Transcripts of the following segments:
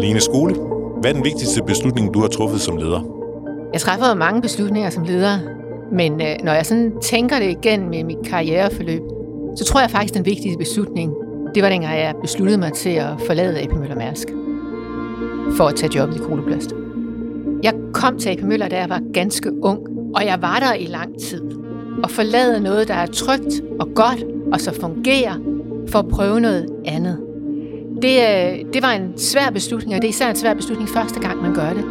Lene Skole, hvad er den vigtigste beslutning, du har truffet som leder? Jeg træffer jo mange beslutninger som leder, men øh, når jeg sådan tænker det igen med mit karriereforløb, så tror jeg faktisk, den vigtigste beslutning, det var dengang jeg besluttede mig til at forlade AP Møller Mærsk for at tage jobbet i Koloplast. Jeg kom til AP Møller, da jeg var ganske ung, og jeg var der i lang tid. Og forlade noget, der er trygt og godt, og så fungerer, for at prøve noget andet. Det, øh, det var en svær beslutning, og det er især en svær beslutning første gang, man gør det.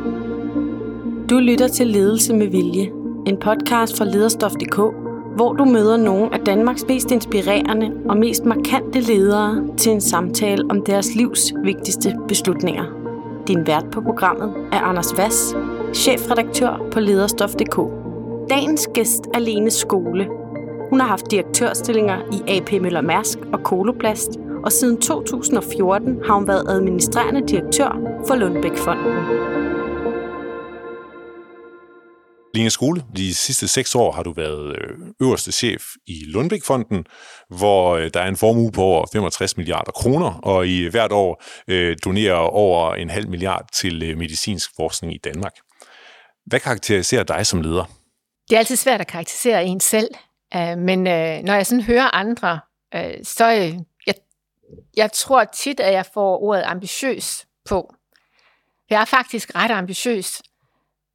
Du lytter til Ledelse med Vilje, en podcast fra lederstof.dk, hvor du møder nogle af Danmarks mest inspirerende og mest markante ledere til en samtale om deres livs vigtigste beslutninger. Din vært på programmet er Anders Vass, chefredaktør på lederstof.dk. Dagens gæst er Lene Skole. Hun har haft direktørstillinger i AP Møller Mærsk og Koloplast, og siden 2014 har hun været administrerende direktør for Lundbæk-fonden. Line Skole, de sidste seks år har du været øh, øverste chef i Lundbæk-fonden, hvor øh, der er en formue på over 65 milliarder kroner, og i hvert år øh, donerer over en halv milliard til medicinsk forskning i Danmark. Hvad karakteriserer dig som leder? Det er altid svært at karakterisere en selv, men når jeg sådan hører andre, så jeg, tror tit, at jeg får ordet ambitiøs på. Jeg er faktisk ret ambitiøs,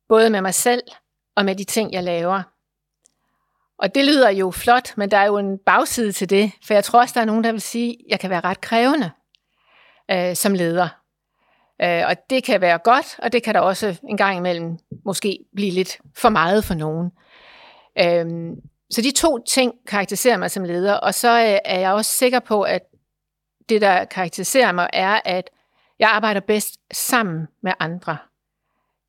både med mig selv og med de ting, jeg laver. Og det lyder jo flot, men der er jo en bagside til det, for jeg tror også, der er nogen, der vil sige, at jeg kan være ret krævende øh, som leder. Øh, og det kan være godt, og det kan der også en gang imellem måske blive lidt for meget for nogen. Øh, så de to ting karakteriserer mig som leder, og så øh, er jeg også sikker på, at det, der karakteriserer mig, er, at jeg arbejder bedst sammen med andre,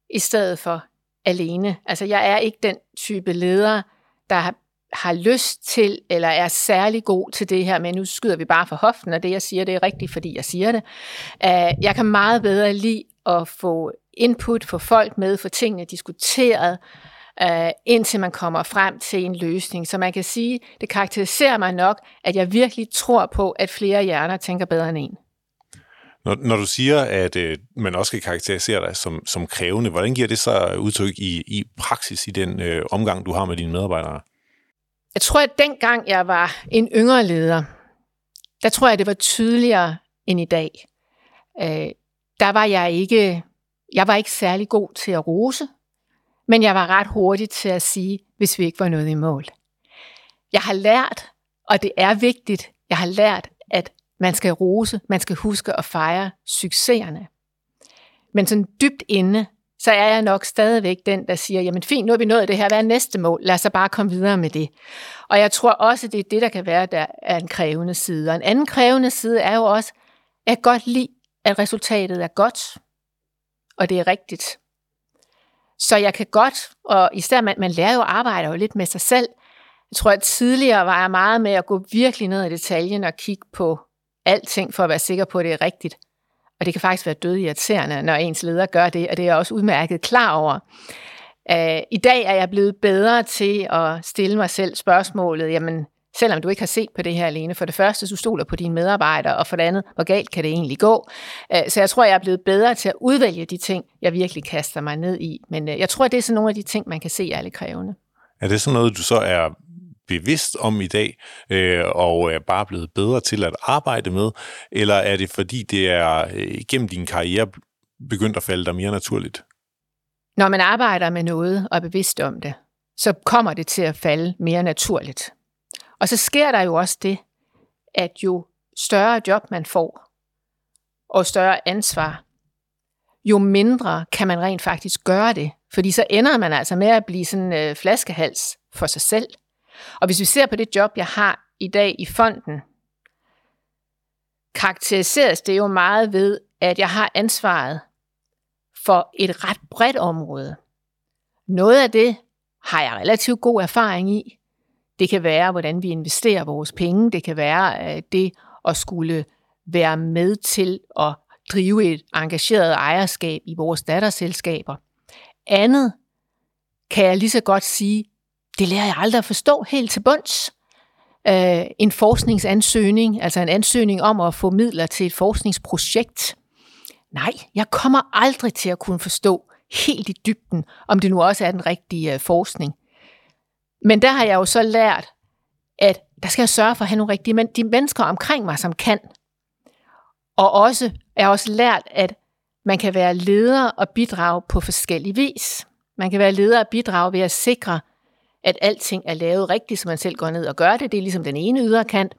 i stedet for alene. Altså, jeg er ikke den type leder, der har, har lyst til, eller er særlig god til det her, men nu skyder vi bare for hoften, og det, jeg siger, det er rigtigt, fordi jeg siger det. Uh, jeg kan meget bedre lide at få input, få folk med, få tingene diskuteret, uh, indtil man kommer frem til en løsning. Så man kan sige, det karakteriserer mig nok, at jeg virkelig tror på, at flere hjerner tænker bedre end en. Når, når du siger, at øh, man også skal karakterisere dig som, som krævende, hvordan giver det så udtryk i, i praksis i den øh, omgang, du har med dine medarbejdere? Jeg tror, at dengang jeg var en yngre leder, der tror jeg, det var tydeligere end i dag. Øh, der var jeg ikke, jeg var ikke særlig god til at rose, men jeg var ret hurtig til at sige, hvis vi ikke var noget i mål. Jeg har lært, og det er vigtigt, jeg har lært, at man skal rose, man skal huske at fejre succeserne. Men sådan dybt inde, så er jeg nok stadigvæk den, der siger, jamen fint, nu har vi nået det her, hvad er næste mål? Lad os så bare komme videre med det. Og jeg tror også, det er det, der kan være, der er en krævende side. Og en anden krævende side er jo også, at jeg godt lide, at resultatet er godt, og det er rigtigt. Så jeg kan godt, og især man, man lærer jo at arbejde jo lidt med sig selv. Jeg tror, at tidligere var jeg meget med at gå virkelig ned i detaljen og kigge på alting for at være sikker på, at det er rigtigt. Og det kan faktisk være død irriterende, når ens leder gør det, og det er jeg også udmærket klar over. Uh, I dag er jeg blevet bedre til at stille mig selv spørgsmålet, jamen, selvom du ikke har set på det her alene. For det første, du stoler på dine medarbejdere, og for det andet, hvor galt kan det egentlig gå? Uh, så jeg tror, jeg er blevet bedre til at udvælge de ting, jeg virkelig kaster mig ned i. Men uh, jeg tror, det er sådan nogle af de ting, man kan se er lidt krævende. Er det sådan noget, du så er bevidst om i dag, øh, og er bare blevet bedre til at arbejde med, eller er det fordi, det er øh, gennem din karriere begyndt at falde dig mere naturligt? Når man arbejder med noget og er bevidst om det, så kommer det til at falde mere naturligt. Og så sker der jo også det, at jo større job man får, og større ansvar, jo mindre kan man rent faktisk gøre det. Fordi så ender man altså med at blive sådan en øh, flaskehals for sig selv. Og hvis vi ser på det job, jeg har i dag i fonden, karakteriseres det jo meget ved, at jeg har ansvaret for et ret bredt område. Noget af det har jeg relativt god erfaring i. Det kan være, hvordan vi investerer vores penge. Det kan være øh, det at skulle være med til at drive et engageret ejerskab i vores datterselskaber. Andet kan jeg lige så godt sige, det lærer jeg aldrig at forstå helt til bunds. Uh, en forskningsansøgning, altså en ansøgning om at få midler til et forskningsprojekt. nej, jeg kommer aldrig til at kunne forstå helt i dybden, om det nu også er den rigtige øh, forskning. Men der har jeg jo så lært, at der skal jeg sørge for at have nogle rigtige men de mennesker omkring mig, som kan. Og også, jeg har også lært, at man kan være leder og bidrage på forskellige vis. Man kan være leder og bidrage ved at sikre, at alting er lavet rigtigt, så man selv går ned og gør det. Det er ligesom den ene yderkant.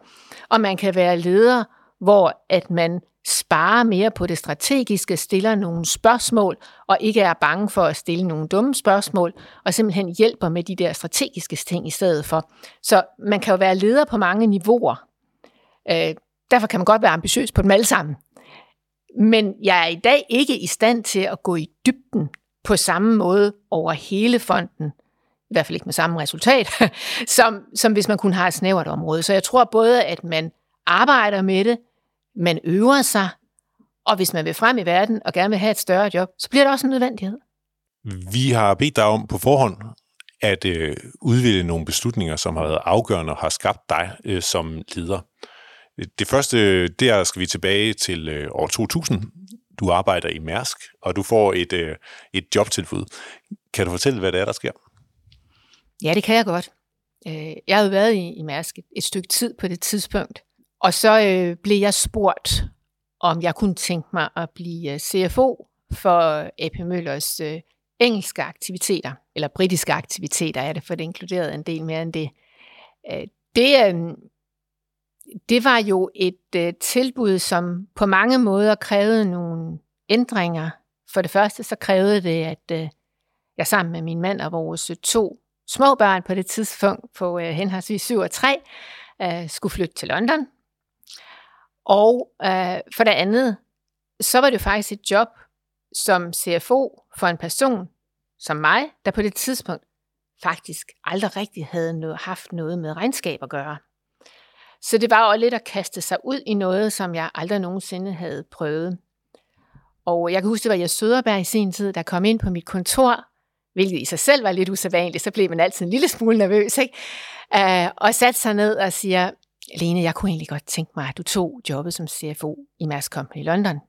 Og man kan være leder, hvor at man sparer mere på det strategiske, stiller nogle spørgsmål, og ikke er bange for at stille nogle dumme spørgsmål, og simpelthen hjælper med de der strategiske ting i stedet for. Så man kan jo være leder på mange niveauer. Øh, derfor kan man godt være ambitiøs på dem alle sammen. Men jeg er i dag ikke i stand til at gå i dybden på samme måde over hele fonden. I hvert fald ikke med samme resultat, som, som hvis man kun har et snævert område. Så jeg tror både, at man arbejder med det, man øver sig, og hvis man vil frem i verden og gerne vil have et større job, så bliver det også en nødvendighed. Vi har bedt dig om på forhånd at øh, udvælge nogle beslutninger, som har været afgørende og har skabt dig øh, som leder. Det første, der skal vi tilbage til øh, år 2000. Du arbejder i Mærsk, og du får et, øh, et jobtilbud. Kan du fortælle, hvad det er, der sker? Ja, det kan jeg godt. Øh, jeg har jo været i, i Mærsk et stykke tid på det tidspunkt, og så øh, blev jeg spurgt, om jeg kunne tænke mig at blive øh, CFO for øh, AP Møllers øh, engelske aktiviteter, eller britiske aktiviteter er det, for det inkluderede en del mere end det. Øh, det, øh, det var jo et øh, tilbud, som på mange måder krævede nogle ændringer. For det første så krævede det, at øh, jeg sammen med min mand og vores øh, to små børn på det tidspunkt på øh, henholdsvis 7 og 3 øh, skulle flytte til London og øh, for det andet, så var det jo faktisk et job som CFO for en person som mig, der på det tidspunkt faktisk aldrig rigtig havde noget, haft noget med regnskab at gøre. Så det var jo lidt at kaste sig ud i noget, som jeg aldrig nogensinde havde prøvet. Og jeg kan huske, det var jeg Søderberg i sin tid, der kom ind på mit kontor, hvilket i sig selv var lidt usædvanligt, så blev man altid en lille smule nervøs, ikke? Uh, og satte sig ned og siger, Lene, jeg kunne egentlig godt tænke mig, at du tog jobbet som CFO i Mads Company i London.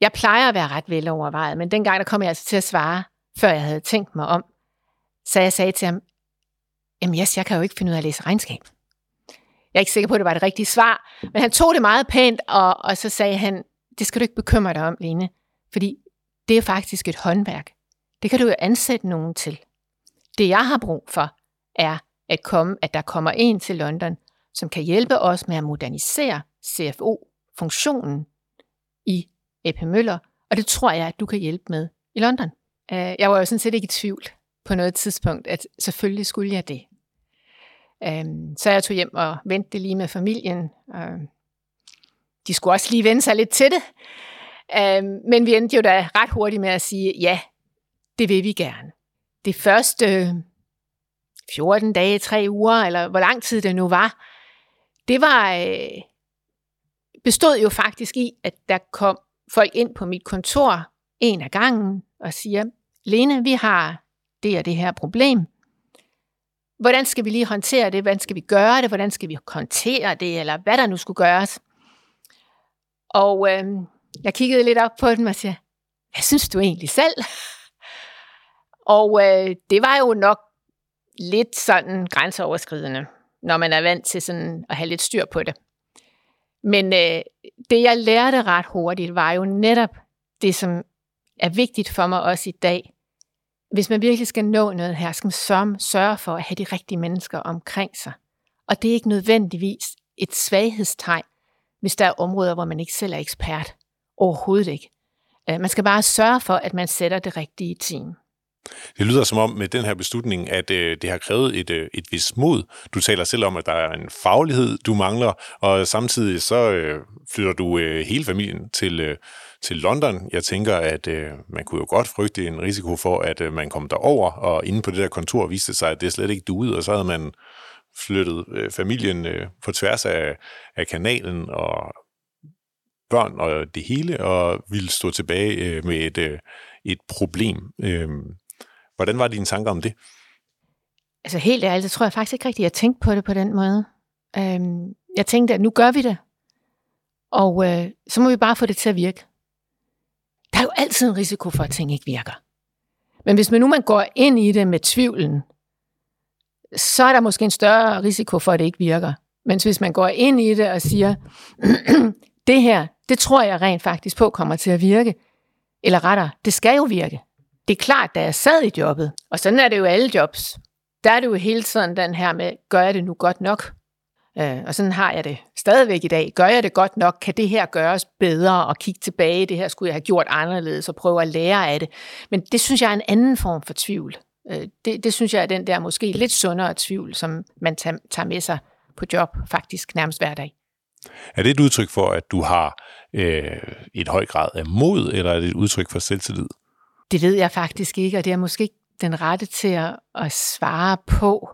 Jeg plejer at være ret velovervejet, men dengang der kom jeg altså til at svare, før jeg havde tænkt mig om. Så jeg sagde til ham, jamen yes, jeg kan jo ikke finde ud af at læse regnskab. Jeg er ikke sikker på, at det var det rigtige svar, men han tog det meget pænt, og, og så sagde han, det skal du ikke bekymre dig om, Lene, fordi det er faktisk et håndværk. Det kan du jo ansætte nogen til. Det jeg har brug for, er at, komme, at der kommer en til London, som kan hjælpe os med at modernisere CFO-funktionen i AP Møller, og det tror jeg, at du kan hjælpe med i London. Øh, jeg var jo sådan set ikke i tvivl på noget tidspunkt, at selvfølgelig skulle jeg det. Øh, så jeg tog hjem og vendte lige med familien. Øh, de skulle også lige vende sig lidt til det. Men vi endte jo da ret hurtigt med at sige, ja, det vil vi gerne. Det første 14 dage, 3 uger, eller hvor lang tid det nu var, det var, øh, bestod jo faktisk i, at der kom folk ind på mit kontor en af gangen og siger, Lene, vi har det og det her problem. Hvordan skal vi lige håndtere det? Hvordan skal vi gøre det? Hvordan skal vi håndtere det? Eller hvad der nu skulle gøres? Og øh, jeg kiggede lidt op på dem og siger, hvad synes du egentlig selv? Og øh, det var jo nok lidt sådan grænseoverskridende, når man er vant til sådan at have lidt styr på det. Men øh, det, jeg lærte ret hurtigt, var jo netop det, som er vigtigt for mig også i dag. Hvis man virkelig skal nå noget her, skal man sørge for at have de rigtige mennesker omkring sig. Og det er ikke nødvendigvis et svaghedstegn, hvis der er områder, hvor man ikke selv er ekspert. Overhovedet ikke. Øh, man skal bare sørge for, at man sætter det rigtige team. Det lyder som om med den her beslutning, at øh, det har krævet et, øh, et vis mod. Du taler selv om, at der er en faglighed, du mangler, og samtidig så øh, flytter du øh, hele familien til, øh, til London. Jeg tænker, at øh, man kunne jo godt frygte en risiko for, at øh, man kom derover, og inde på det der kontor viste sig, at det slet ikke duede, og så havde man flyttet øh, familien øh, på tværs af, af kanalen og børn og det hele, og ville stå tilbage øh, med et, øh, et problem. Øh, Hvordan var dine tanker om det? Altså helt ærligt, så tror jeg faktisk ikke rigtigt, at jeg tænkte på det på den måde. Øhm, jeg tænkte, at nu gør vi det. Og øh, så må vi bare få det til at virke. Der er jo altid en risiko for, at ting ikke virker. Men hvis man nu man går ind i det med tvivlen, så er der måske en større risiko for, at det ikke virker. Men hvis man går ind i det og siger, det her, det tror jeg rent faktisk på kommer til at virke, eller rettere, det skal jo virke. Det er klart, da jeg sad i jobbet, og sådan er det jo alle jobs, der er det jo hele tiden den her med, gør jeg det nu godt nok? Øh, og sådan har jeg det stadigvæk i dag. Gør jeg det godt nok? Kan det her gøres bedre? Og kigge tilbage, det her skulle jeg have gjort anderledes, og prøve at lære af det. Men det synes jeg er en anden form for tvivl. Øh, det, det synes jeg er den der måske lidt sundere tvivl, som man tager med sig på job faktisk nærmest hver dag. Er det et udtryk for, at du har øh, et høj grad af mod, eller er det et udtryk for selvtillid? Det ved jeg faktisk ikke, og det er måske ikke den rette til at, at svare på.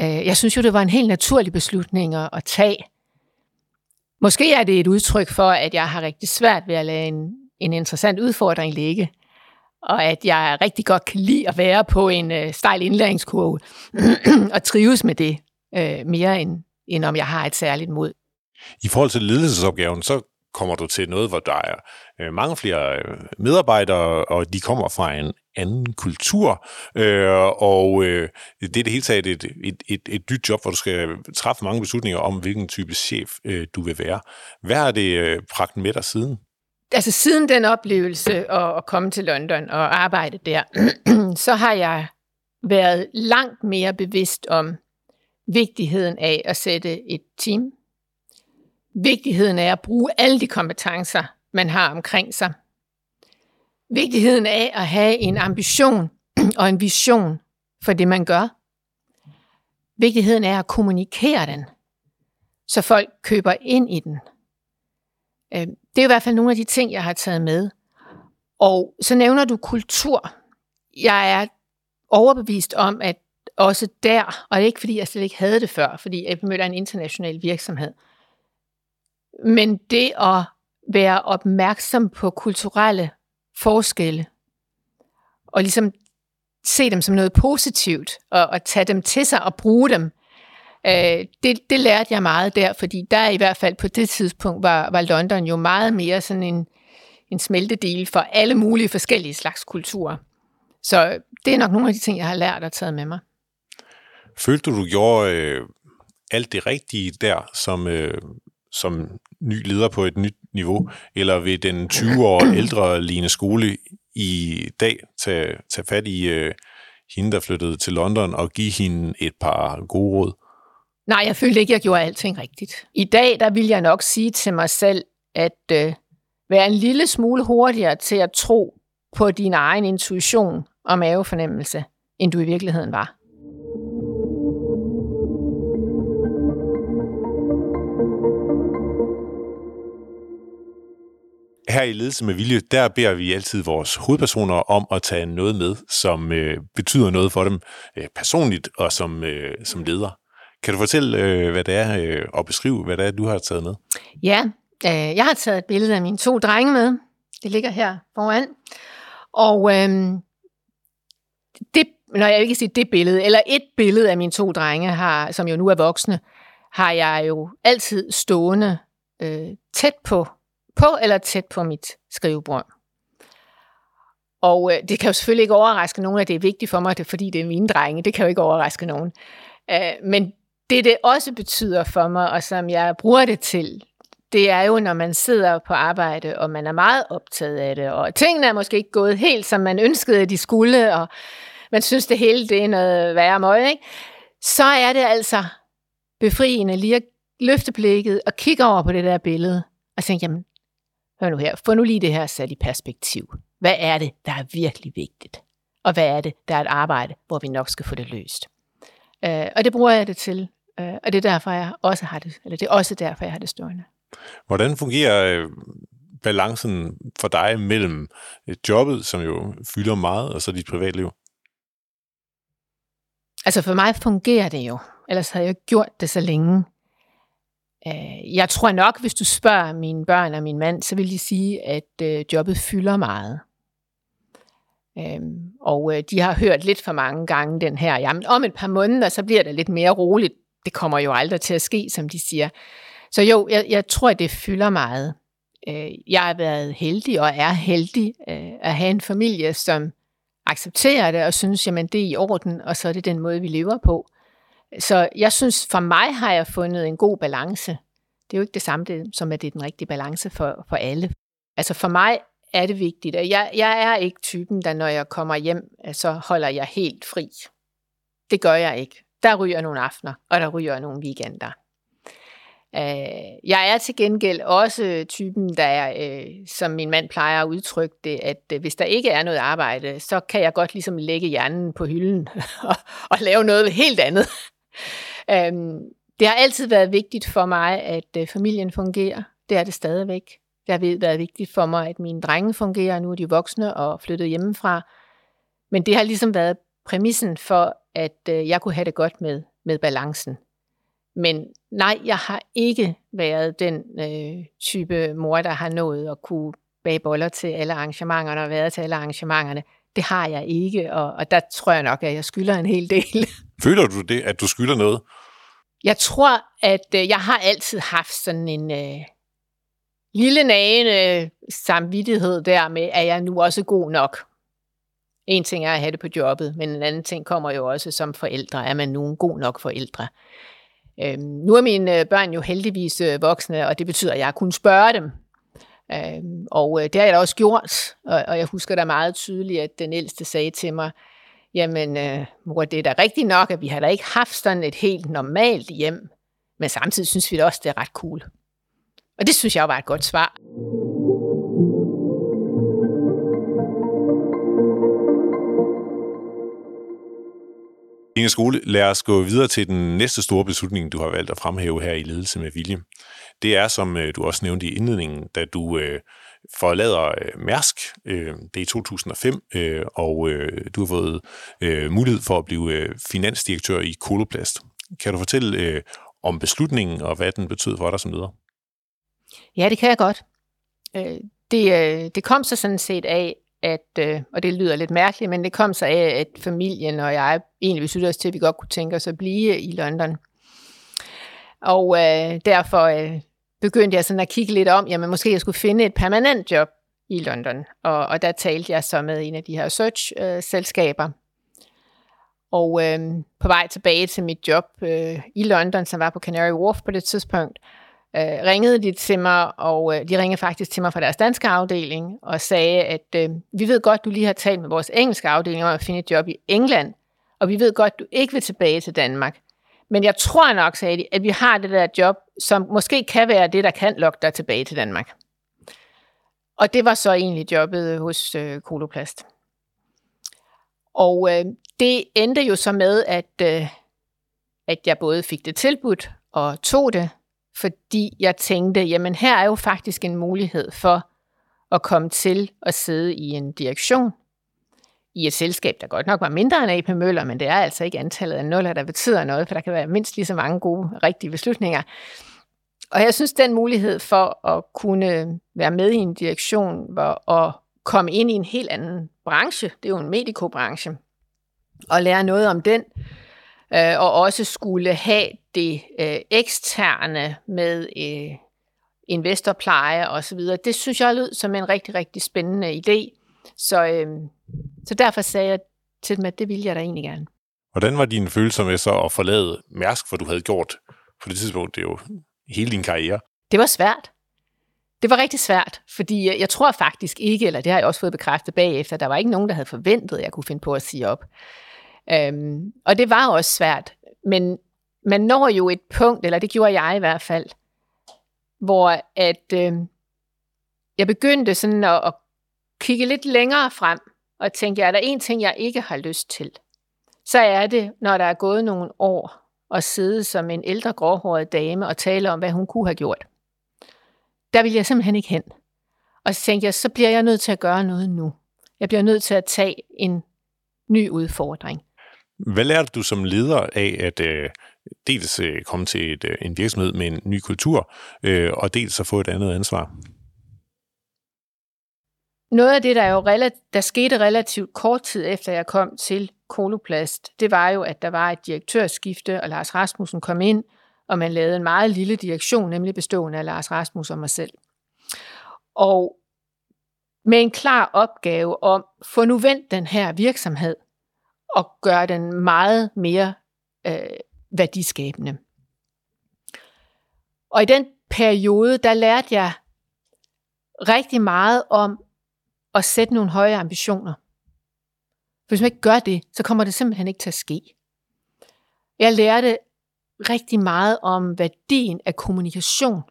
Øh, jeg synes jo, det var en helt naturlig beslutning at, at tage. Måske er det et udtryk for, at jeg har rigtig svært ved at lade en, en interessant udfordring ligge, og at jeg rigtig godt kan lide at være på en øh, stejl indlæringskurve og trives med det øh, mere end, end om jeg har et særligt mod. I forhold til ledelsesopgaven, så kommer du til noget, hvor der er øh, mange flere øh, medarbejdere, og de kommer fra en anden kultur, øh, og øh, det er det hele taget et, et, et, et nyt job, hvor du skal træffe mange beslutninger om, hvilken type chef øh, du vil være. Hvad har det øh, bragt med dig siden? Altså siden den oplevelse at, at komme til London og arbejde der, så har jeg været langt mere bevidst om vigtigheden af at sætte et team Vigtigheden af at bruge alle de kompetencer, man har omkring sig. Vigtigheden af at have en ambition og en vision for det, man gør. Vigtigheden af at kommunikere den, så folk køber ind i den. Øh, det er i hvert fald nogle af de ting, jeg har taget med. Og så nævner du kultur. Jeg er overbevist om, at også der, og det er ikke fordi, jeg slet ikke havde det før, fordi jeg er en international virksomhed, men det at være opmærksom på kulturelle forskelle, og ligesom se dem som noget positivt, og, og tage dem til sig og bruge dem, øh, det, det lærte jeg meget der, fordi der i hvert fald på det tidspunkt var, var London jo meget mere sådan en, en smeltedel for alle mulige forskellige slags kulturer. Så det er nok nogle af de ting, jeg har lært og taget med mig. Følte du, du gjorde øh, alt det rigtige der, som, øh, som ny leder på et nyt niveau, eller vil den 20 år ældre Line Skole i dag tage, tage fat i øh, hende, der flyttede til London, og give hende et par gode råd? Nej, jeg følte ikke, jeg gjorde alting rigtigt. I dag, der vil jeg nok sige til mig selv, at øh, være en lille smule hurtigere til at tro på din egen intuition og mavefornemmelse, end du i virkeligheden var. Her i Ledelse med Vilje, der beder vi altid vores hovedpersoner om at tage noget med, som øh, betyder noget for dem øh, personligt og som, øh, som leder. Kan du fortælle, øh, hvad det er, øh, og beskrive, hvad det er, du har taget med? Ja, øh, jeg har taget et billede af mine to drenge med. Det ligger her foran. Og øh, det, når jeg ikke sige det billede, eller et billede af mine to drenge, har, som jo nu er voksne, har jeg jo altid stående øh, tæt på på eller tæt på mit skrivebord. Og øh, det kan jo selvfølgelig ikke overraske nogen, at det er vigtigt for mig, det, fordi det er mine drenge. Det kan jo ikke overraske nogen. Øh, men det, det også betyder for mig, og som jeg bruger det til, det er jo, når man sidder på arbejde, og man er meget optaget af det, og tingene er måske ikke gået helt, som man ønskede, at de skulle, og man synes, det hele det er noget værre møg, ikke? så er det altså befriende lige at løfte blikket og kigge over på det der billede, og tænke, jamen, hør nu her, få nu lige det her sat i perspektiv. Hvad er det, der er virkelig vigtigt? Og hvad er det, der er et arbejde, hvor vi nok skal få det løst? Øh, og det bruger jeg det til, øh, og det er derfor, jeg også har det, eller det er også derfor, jeg har det stående. Hvordan fungerer øh, balancen for dig mellem jobbet, som jo fylder meget, og så dit privatliv? Altså for mig fungerer det jo, ellers havde jeg gjort det så længe. Øh, jeg tror nok, hvis du spørger mine børn og min mand, så vil de sige, at øh, jobbet fylder meget. Øhm, og øh, de har hørt lidt for mange gange den her, jamen om et par måneder, så bliver det lidt mere roligt. Det kommer jo aldrig til at ske, som de siger. Så jo, jeg, jeg tror, det fylder meget. Øh, jeg har været heldig og er heldig øh, at have en familie, som accepterer det og synes, jamen det er i orden, og så er det den måde, vi lever på. Så jeg synes, for mig har jeg fundet en god balance. Det er jo ikke det samme det, som, at det er den rigtige balance for, for alle. Altså for mig er det vigtigt, og jeg, jeg er ikke typen, der når jeg kommer hjem, så holder jeg helt fri. Det gør jeg ikke. Der ryger nogle aftener, og der ryger nogle weekender. Øh, jeg er til gengæld også typen, der er, øh, som min mand plejer at udtrykke det, at øh, hvis der ikke er noget arbejde, så kan jeg godt ligesom lægge hjernen på hylden og, og lave noget helt andet. øhm, det har altid været vigtigt for mig, at øh, familien fungerer. Det er det stadigvæk. Det har været vigtigt for mig, at mine drenge fungerer. Nu er de voksne og flyttet hjemmefra. Men det har ligesom været præmissen for, at øh, jeg kunne have det godt med, med balancen. Men nej, jeg har ikke været den øh, type mor, der har nået at kunne bage boller til alle arrangementerne og været til alle arrangementerne. Det har jeg ikke, og, og der tror jeg nok, at jeg skylder en hel del. Føler du det, at du skylder noget? Jeg tror, at øh, jeg har altid haft sådan en øh, lille nagende samvittighed der med, at jeg nu også god nok. En ting er at have det på jobbet, men en anden ting kommer jo også som forældre. Er man nu en god nok forældre? Øhm, nu er mine øh, børn jo heldigvis øh, voksne, og det betyder, at jeg har kunnet spørge dem. Øhm, og øh, det har jeg da også gjort, og, og jeg husker da meget tydeligt, at den ældste sagde til mig, jamen øh, mor, det er da rigtigt nok, at vi har da ikke haft sådan et helt normalt hjem, men samtidig synes vi da også, det er ret cool. Og det synes jeg var et godt svar. Inge Skole, lad os gå videre til den næste store beslutning, du har valgt at fremhæve her i Ledelse med Vilje. Det er, som øh, du også nævnte i indledningen, da du øh, forlader øh, Mærsk, øh, det er i 2005, øh, og øh, du har fået øh, mulighed for at blive øh, finansdirektør i Koloplast. Kan du fortælle øh, om beslutningen, og hvad den betød for dig som leder? Ja, det kan jeg godt. Øh, det, øh, det kom så sådan set af, at, øh, og det lyder lidt mærkeligt, men det kom så af, at familien og jeg egentlig besluttede os til, at vi godt kunne tænke os at blive i London. Og øh, derfor øh, begyndte jeg sådan at kigge lidt om, jamen måske jeg skulle finde et permanent job i London. Og, og der talte jeg så med en af de her search-selskaber. Øh, og øh, på vej tilbage til mit job øh, i London, som var på Canary Wharf på det tidspunkt, øh, øh, ringede de til mig, og øh, de ringede faktisk til mig fra deres danske afdeling, og sagde, at øh, vi ved godt, du lige har talt med vores engelske afdeling om at finde et job i England, og vi ved godt, du ikke vil tilbage til Danmark. Men jeg tror nok, sagde de, at vi har det der job, som måske kan være det, der kan lokke dig tilbage til Danmark. Og det var så egentlig jobbet hos øh, Koloplast. Og øh, det endte jo så med, at, øh, at jeg både fik det tilbudt og tog det, fordi jeg tænkte, jamen her er jo faktisk en mulighed for at komme til at sidde i en direktion i et selskab, der godt nok var mindre end AP Møller, men det er altså ikke antallet af nuller, der betyder noget, for der kan være mindst lige så mange gode, rigtige beslutninger. Og jeg synes, den mulighed for at kunne være med i en direktion og at komme ind i en helt anden branche, det er jo en medikobranche, og lære noget om den, øh, og også skulle have det øh, eksterne med øh, investorpleje og så videre. Det synes jeg lød som en rigtig, rigtig spændende idé. Så, øh, så derfor sagde jeg til dem, at det ville jeg da egentlig gerne. Hvordan var din følelse med så at forlade Mærsk, for du havde gjort på det tidspunkt, det er jo hele din karriere? Det var svært. Det var rigtig svært, fordi jeg tror faktisk ikke, eller det har jeg også fået bekræftet bagefter, der var ikke nogen, der havde forventet, at jeg kunne finde på at sige op. Øhm, og det var også svært, men man når jo et punkt, eller det gjorde jeg i hvert fald, hvor at øh, jeg begyndte sådan at, at kigge lidt længere frem, og tænke, er der en ting, jeg ikke har lyst til, så er det, når der er gået nogle år, at sidde som en ældre gråhåret dame og tale om, hvad hun kunne have gjort. Der vil jeg simpelthen ikke hen. Og så tænkte jeg, så bliver jeg nødt til at gøre noget nu. Jeg bliver nødt til at tage en ny udfordring. Hvad lærte du som leder af at øh, dels øh, komme til et, øh, en virksomhed med en ny kultur, øh, og dels at få et andet ansvar? Noget af det, der, jo relativt, der skete relativt kort tid efter, jeg kom til Koloplast, det var jo, at der var et direktørskifte, og Lars Rasmussen kom ind, og man lavede en meget lille direktion, nemlig bestående af Lars Rasmus og mig selv. Og med en klar opgave om, få nu vendt den her virksomhed, og gøre den meget mere øh, værdiskabende. Og i den periode, der lærte jeg rigtig meget om at sætte nogle høje ambitioner. For hvis man ikke gør det, så kommer det simpelthen ikke til at ske. Jeg lærte rigtig meget om værdien af kommunikation.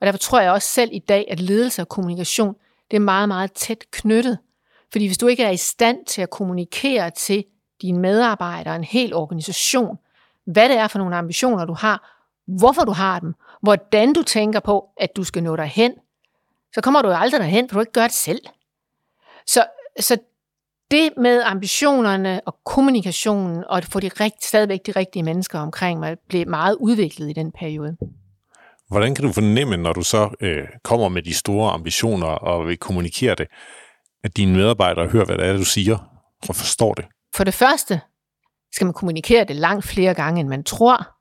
Og derfor tror jeg også selv i dag, at ledelse og kommunikation, det er meget, meget tæt knyttet. Fordi hvis du ikke er i stand til at kommunikere til dine medarbejdere, en hel organisation, hvad det er for nogle ambitioner, du har, hvorfor du har dem, hvordan du tænker på, at du skal nå derhen, så kommer du jo aldrig derhen, for du ikke gør det selv. Så, så det med ambitionerne og kommunikationen og at få de rigt, stadigvæk de rigtige mennesker omkring mig, blev meget udviklet i den periode. Hvordan kan du fornemme, når du så øh, kommer med de store ambitioner og vil kommunikere det, at dine medarbejdere hører, hvad det er, du siger, og forstår det? For det første skal man kommunikere det langt flere gange, end man tror.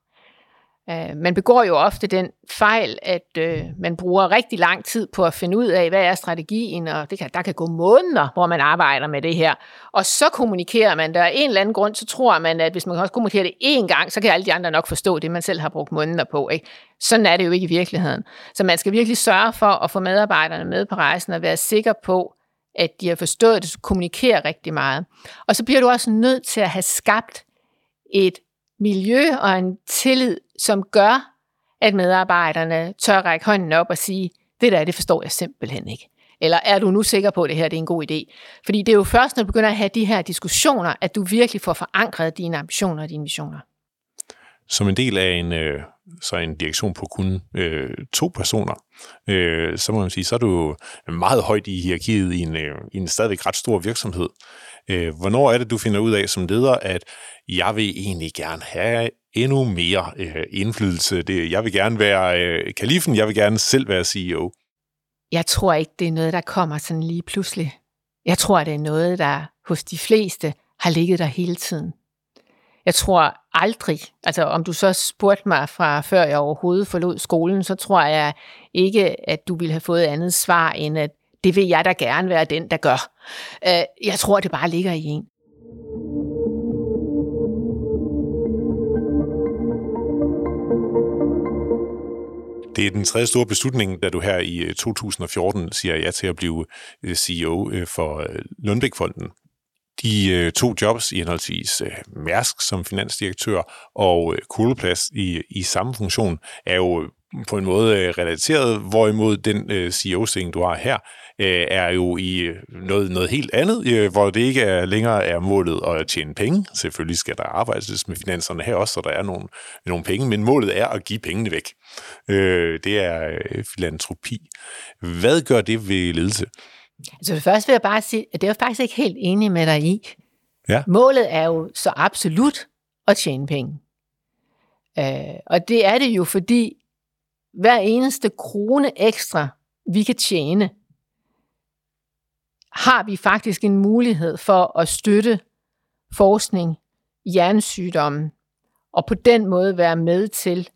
Øh, man begår jo ofte den fejl, at øh, man bruger rigtig lang tid på at finde ud af, hvad er strategien, og det kan, der kan gå måneder, hvor man arbejder med det her. Og så kommunikerer man, der er en eller anden grund, så tror man, at hvis man også kommunikerer det én gang, så kan alle de andre nok forstå det, man selv har brugt måneder på. Ikke? Sådan er det jo ikke i virkeligheden. Så man skal virkelig sørge for at få medarbejderne med på rejsen og være sikker på, at de har forstået det, kommunikerer rigtig meget. Og så bliver du også nødt til at have skabt et miljø og en tillid, som gør, at medarbejderne tør række hånden op og sige, det der, det forstår jeg simpelthen ikke. Eller er du nu sikker på, at det her det er en god idé? Fordi det er jo først, når du begynder at have de her diskussioner, at du virkelig får forankret dine ambitioner og dine visioner. Som en del af en, øh, så en direktion på kun øh, to personer, øh, så må man sige, så er du meget højt i hierarkiet i en, øh, i en stadigvæk ret stor virksomhed. Øh, hvornår er det, du finder ud af som leder, at jeg vil egentlig gerne have endnu mere øh, indflydelse. Det, jeg vil gerne være øh, kalifen, jeg vil gerne selv være CEO. Jeg tror ikke, det er noget, der kommer sådan lige pludselig. Jeg tror, det er noget, der hos de fleste har ligget der hele tiden. Jeg tror aldrig, altså om du så spurgte mig fra før jeg overhovedet forlod skolen, så tror jeg ikke, at du ville have fået andet svar, end at det vil jeg da gerne være den, der gør. Øh, jeg tror, det bare ligger i en. Det er den tredje store beslutning, da du her i øh, 2014 siger ja til at blive øh, CEO for Lundbækfonden. De øh, to jobs i henholdsvis øh, Mærsk som finansdirektør og øh, Koloplast i, i samme funktion er jo på en måde relateret, hvorimod den CEO-stilling, du har her, øh, er jo i noget, noget helt andet, øh, hvor det ikke er længere er målet at tjene penge. Selvfølgelig skal der arbejdes med finanserne her også, så der er nogle, nogle penge, men målet er at give pengene væk. Øh, det er øh, filantropi. Hvad gør det ved ledelse? Altså først vil jeg bare sige, at det er jeg faktisk ikke helt enig med dig i. Ja. Målet er jo så absolut at tjene penge. Øh, og det er det jo, fordi hver eneste krone ekstra, vi kan tjene, har vi faktisk en mulighed for at støtte forskning i hjernesygdomme, og på den måde være med til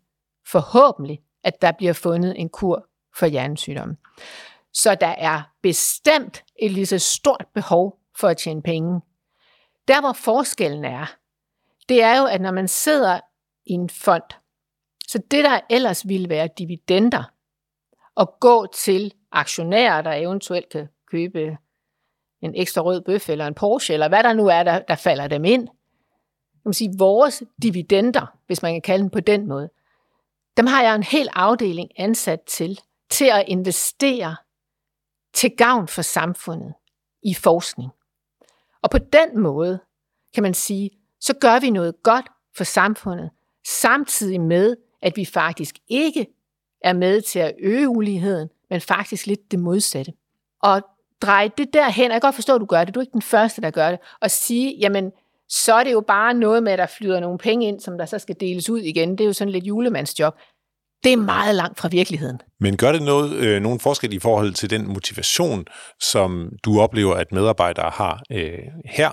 forhåbentlig, at der bliver fundet en kur for hjernesygdomme. Så der er bestemt et lige så stort behov for at tjene penge. Der hvor forskellen er, det er jo, at når man sidder i en fond, så det der ellers ville være dividender, og gå til aktionærer, der eventuelt kan købe en ekstra rød bøf eller en Porsche, eller hvad der nu er, der, der falder dem ind. Jeg man sige, vores dividender, hvis man kan kalde dem på den måde, dem har jeg en hel afdeling ansat til, til at investere til gavn for samfundet i forskning. Og på den måde, kan man sige, så gør vi noget godt for samfundet, samtidig med, at vi faktisk ikke er med til at øge uligheden, men faktisk lidt det modsatte. Og dreje det derhen, og jeg kan godt forstå, at du gør det, du er ikke den første, der gør det, og sige, jamen, så er det jo bare noget med, at der flyder nogle penge ind, som der så skal deles ud igen. Det er jo sådan lidt julemandsjob. Det er meget langt fra virkeligheden. Men gør det noget, øh, nogen forskel i forhold til den motivation, som du oplever, at medarbejdere har øh, her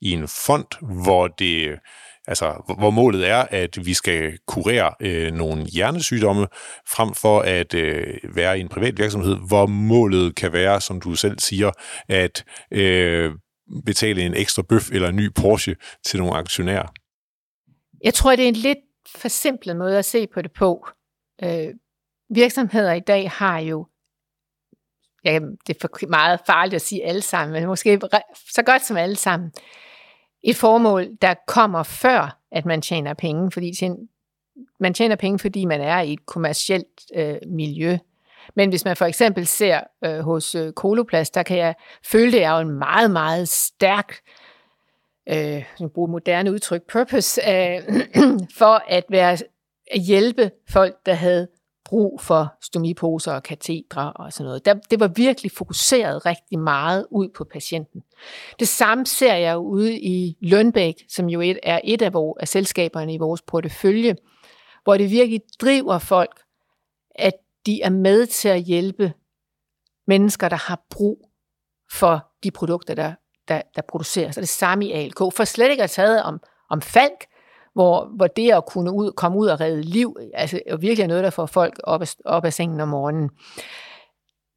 i en fond, hvor det altså, hvor målet er, at vi skal kurere øh, nogle hjernesygdomme, frem for at øh, være i en privat virksomhed, hvor målet kan være, som du selv siger, at øh, betale en ekstra bøf eller en ny Porsche til nogle aktionærer. Jeg tror, det er en lidt forsimplet måde at se på det på. Øh, virksomheder i dag har jo ja, det er for meget farligt at sige alle sammen, men måske så godt som alle sammen, et formål, der kommer før, at man tjener penge, fordi man tjener penge, fordi man er i et kommercielt øh, miljø. Men hvis man for eksempel ser øh, hos øh, Koloplast, der kan jeg føle, det er jo en meget, meget stærk, øh, jeg bruger moderne udtryk, purpose, øh, for at være at hjælpe folk, der havde brug for stomiposer og katedre og sådan noget. Der, det var virkelig fokuseret rigtig meget ud på patienten. Det samme ser jeg ude i Lønbæk, som jo et, er et af, vores, af selskaberne i vores portefølje, hvor det virkelig driver folk, at de er med til at hjælpe mennesker, der har brug for de produkter, der, der, der produceres. Og det samme i ALK. For slet ikke at tage om, om Falk, hvor, hvor det at kunne ud, komme ud og redde liv, altså er virkelig noget, der får folk op af, op af sengen om morgenen.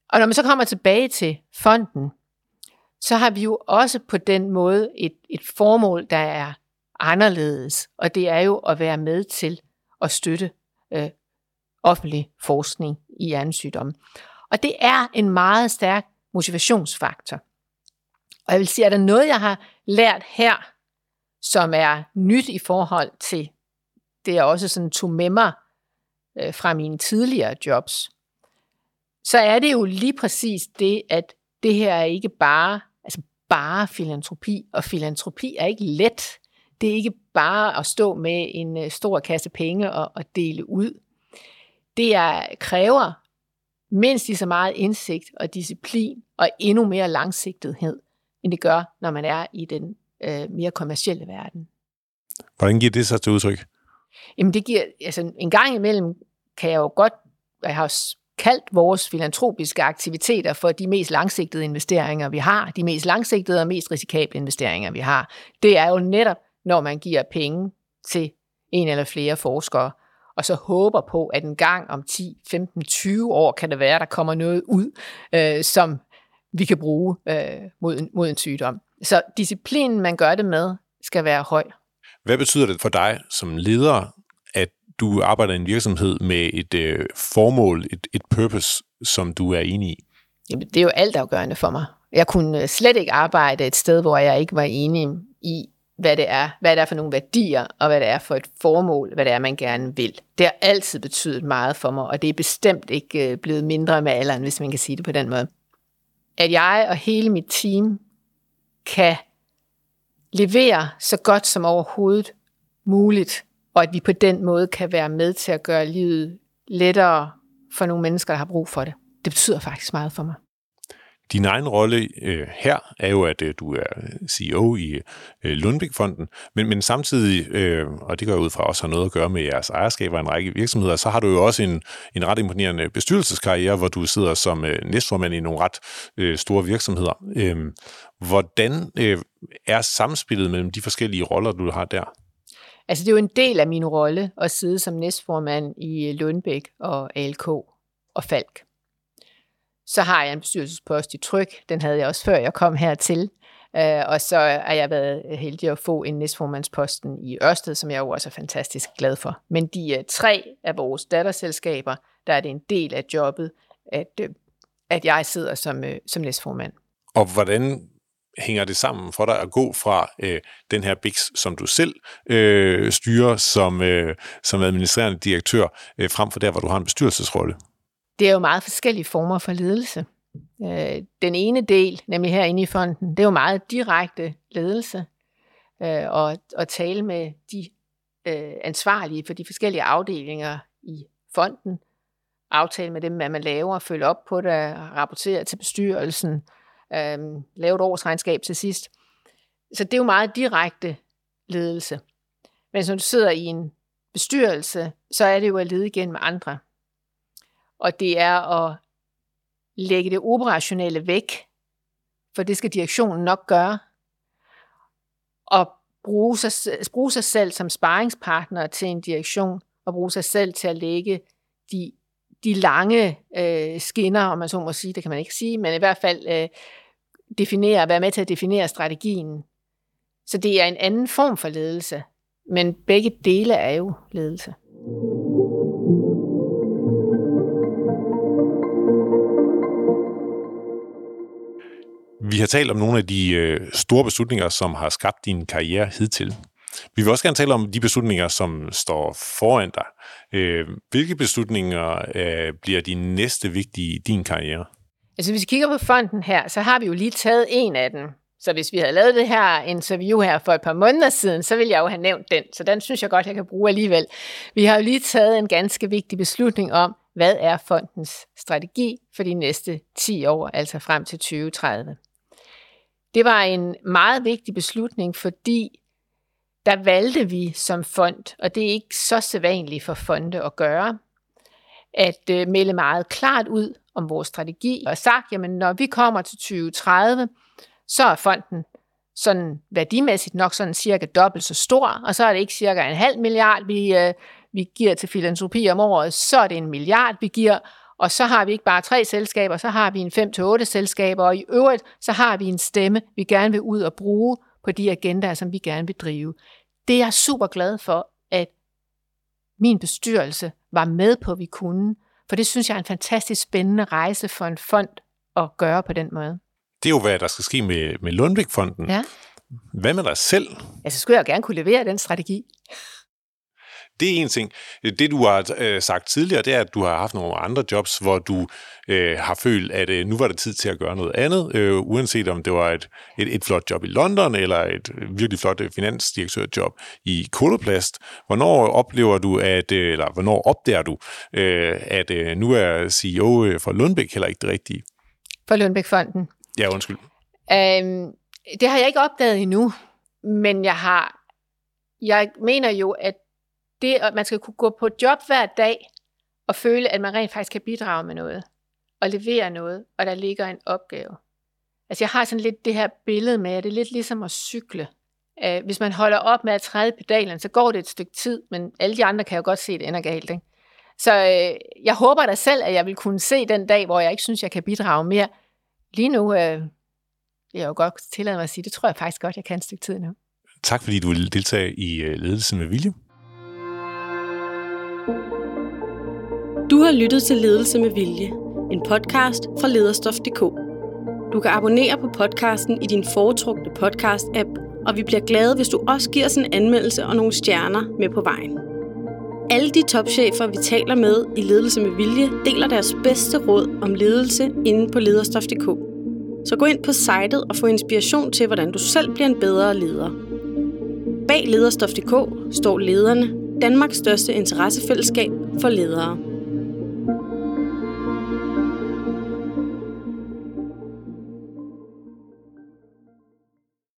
Og når man så kommer tilbage til fonden, så har vi jo også på den måde et, et formål, der er anderledes, og det er jo at være med til at støtte øh, offentlig forskning i hjernesygdomme. Og det er en meget stærk motivationsfaktor. Og jeg vil sige, at der noget, jeg har lært her, som er nyt i forhold til det, jeg også sådan tog med mig øh, fra mine tidligere jobs, så er det jo lige præcis det, at det her er ikke bare, altså bare filantropi, og filantropi er ikke let. Det er ikke bare at stå med en øh, stor kasse penge og, og dele ud. Det er, kræver mindst lige så meget indsigt og disciplin og endnu mere langsigtethed, end det gør, når man er i den øh, mere kommercielle verden. Hvordan giver det sig til udtryk? Jamen det giver, altså en gang imellem kan jeg jo godt, jeg har kaldt vores filantropiske aktiviteter for de mest langsigtede investeringer, vi har. De mest langsigtede og mest risikable investeringer, vi har. Det er jo netop, når man giver penge til en eller flere forskere, og så håber på, at en gang om 10, 15, 20 år kan det være, der kommer noget ud, øh, som vi kan bruge øh, mod, mod en sygdom. Så disciplinen, man gør det med, skal være høj. Hvad betyder det for dig som leder, at du arbejder i en virksomhed med et øh, formål, et, et purpose, som du er enig i? Jamen, det er jo altafgørende for mig. Jeg kunne øh, slet ikke arbejde et sted, hvor jeg ikke var enig i, hvad det er, hvad det er for nogle værdier, og hvad det er for et formål, hvad det er, man gerne vil. Det har altid betydet meget for mig, og det er bestemt ikke øh, blevet mindre med alderen, hvis man kan sige det på den måde. At jeg og hele mit team kan levere så godt som overhovedet muligt, og at vi på den måde kan være med til at gøre livet lettere for nogle mennesker, der har brug for det. Det betyder faktisk meget for mig. Din egen rolle øh, her er jo, at øh, du er CEO i øh, Lundbæk-fonden, men, men samtidig, øh, og det går ud fra også har noget at gøre med jeres ejerskaber i en række virksomheder, så har du jo også en, en ret imponerende bestyrelseskarriere, hvor du sidder som øh, næstformand i nogle ret øh, store virksomheder. Øh, hvordan øh, er samspillet mellem de forskellige roller, du har der? Altså det er jo en del af min rolle at sidde som næstformand i Lundbæk og ALK og Falk. Så har jeg en bestyrelsespost i Tryk, den havde jeg også før jeg kom hertil. Uh, øh, og så er jeg været heldig at få en næstformandsposten i Ørsted, som jeg jo også er fantastisk glad for. Men de øh, tre af vores datterselskaber, der er det en del af jobbet, at, øh, at jeg sidder som, som næstformand. Og hvordan hænger det sammen for dig at gå fra øh, den her BIX, som du selv øh, styrer som, øh, som administrerende direktør, øh, frem for der, hvor du har en bestyrelsesrolle? Det er jo meget forskellige former for ledelse. Øh, den ene del, nemlig herinde i fonden, det er jo meget direkte ledelse, øh, og at tale med de øh, ansvarlige for de forskellige afdelinger i fonden, aftale med dem, hvad man laver, følge op på det, rapportere til bestyrelsen, lave et årsregnskab til sidst. Så det er jo meget direkte ledelse. Men når du sidder i en bestyrelse, så er det jo at lede igen med andre og det er at lægge det operationelle væk, for det skal direktionen nok gøre, og bruge sig, bruge sig selv som sparringspartner til en direktion, og bruge sig selv til at lægge de, de lange øh, skinner, om man så må sige, det kan man ikke sige, men i hvert fald øh, definere, være med til at definere strategien. Så det er en anden form for ledelse, men begge dele er jo ledelse. Vi har talt om nogle af de øh, store beslutninger, som har skabt din karriere hidtil. Vi vil også gerne tale om de beslutninger, som står foran dig. Øh, hvilke beslutninger øh, bliver de næste vigtige i din karriere? Altså hvis vi kigger på fonden her, så har vi jo lige taget en af dem. Så hvis vi havde lavet det her interview her for et par måneder siden, så ville jeg jo have nævnt den. Så den synes jeg godt, jeg kan bruge alligevel. Vi har jo lige taget en ganske vigtig beslutning om, hvad er fondens strategi for de næste 10 år, altså frem til 2030. Det var en meget vigtig beslutning, fordi der valgte vi som fond, og det er ikke så sædvanligt for fonde at gøre, at øh, melde meget klart ud om vores strategi og sagt, jamen når vi kommer til 2030, så er fonden sådan værdimæssigt nok sådan cirka dobbelt så stor, og så er det ikke cirka en halv milliard, vi, øh, vi giver til filantropi om året, så er det en milliard, vi giver, og så har vi ikke bare tre selskaber, så har vi en 5-8 selskaber, og i øvrigt, så har vi en stemme, vi gerne vil ud og bruge på de agendaer, som vi gerne vil drive. Det er jeg super glad for, at min bestyrelse var med på, at vi kunne, for det synes jeg er en fantastisk spændende rejse for en fond at gøre på den måde. Det er jo, hvad der skal ske med, med Lundvik-fonden. Ja. Hvad med dig selv? Altså, skulle jeg jo gerne kunne levere den strategi. Det er en ting. Det, du har øh, sagt tidligere, det er, at du har haft nogle andre jobs, hvor du øh, har følt, at øh, nu var det tid til at gøre noget andet, øh, uanset om det var et, et, et flot job i London, eller et virkelig flot øh, finansdirektørjob i Koloplast. Hvornår oplever du, at, øh, eller hvornår opdager du, øh, at øh, nu er CEO øh, for Lundbæk heller ikke det rigtige? For Lundbæk-fonden? Ja, undskyld. Øhm, det har jeg ikke opdaget endnu, men jeg har, jeg mener jo, at det, at man skal kunne gå på job hver dag og føle, at man rent faktisk kan bidrage med noget og levere noget, og der ligger en opgave. Altså jeg har sådan lidt det her billede med, at det er lidt ligesom at cykle. Øh, hvis man holder op med at træde pedalen, så går det et stykke tid, men alle de andre kan jo godt se, at det ender galt. Ikke? Så øh, jeg håber da selv, at jeg vil kunne se den dag, hvor jeg ikke synes, jeg kan bidrage mere. Lige nu øh, jeg jeg jo godt tillade mig at sige, det tror jeg faktisk godt, jeg kan et stykke tid nu. Tak fordi du vil deltage i øh, Ledelsen med Vilje. Du har lyttet til Ledelse med Vilje, en podcast fra lederstof.dk. Du kan abonnere på podcasten i din foretrukne podcast-app, og vi bliver glade, hvis du også giver os en anmeldelse og nogle stjerner med på vejen. Alle de topchefer, vi taler med i Ledelse med Vilje, deler deres bedste råd om ledelse inde på lederstof.dk. Så gå ind på sitet og få inspiration til, hvordan du selv bliver en bedre leder. Bag lederstof.dk står lederne, Danmarks største interessefællesskab for ledere.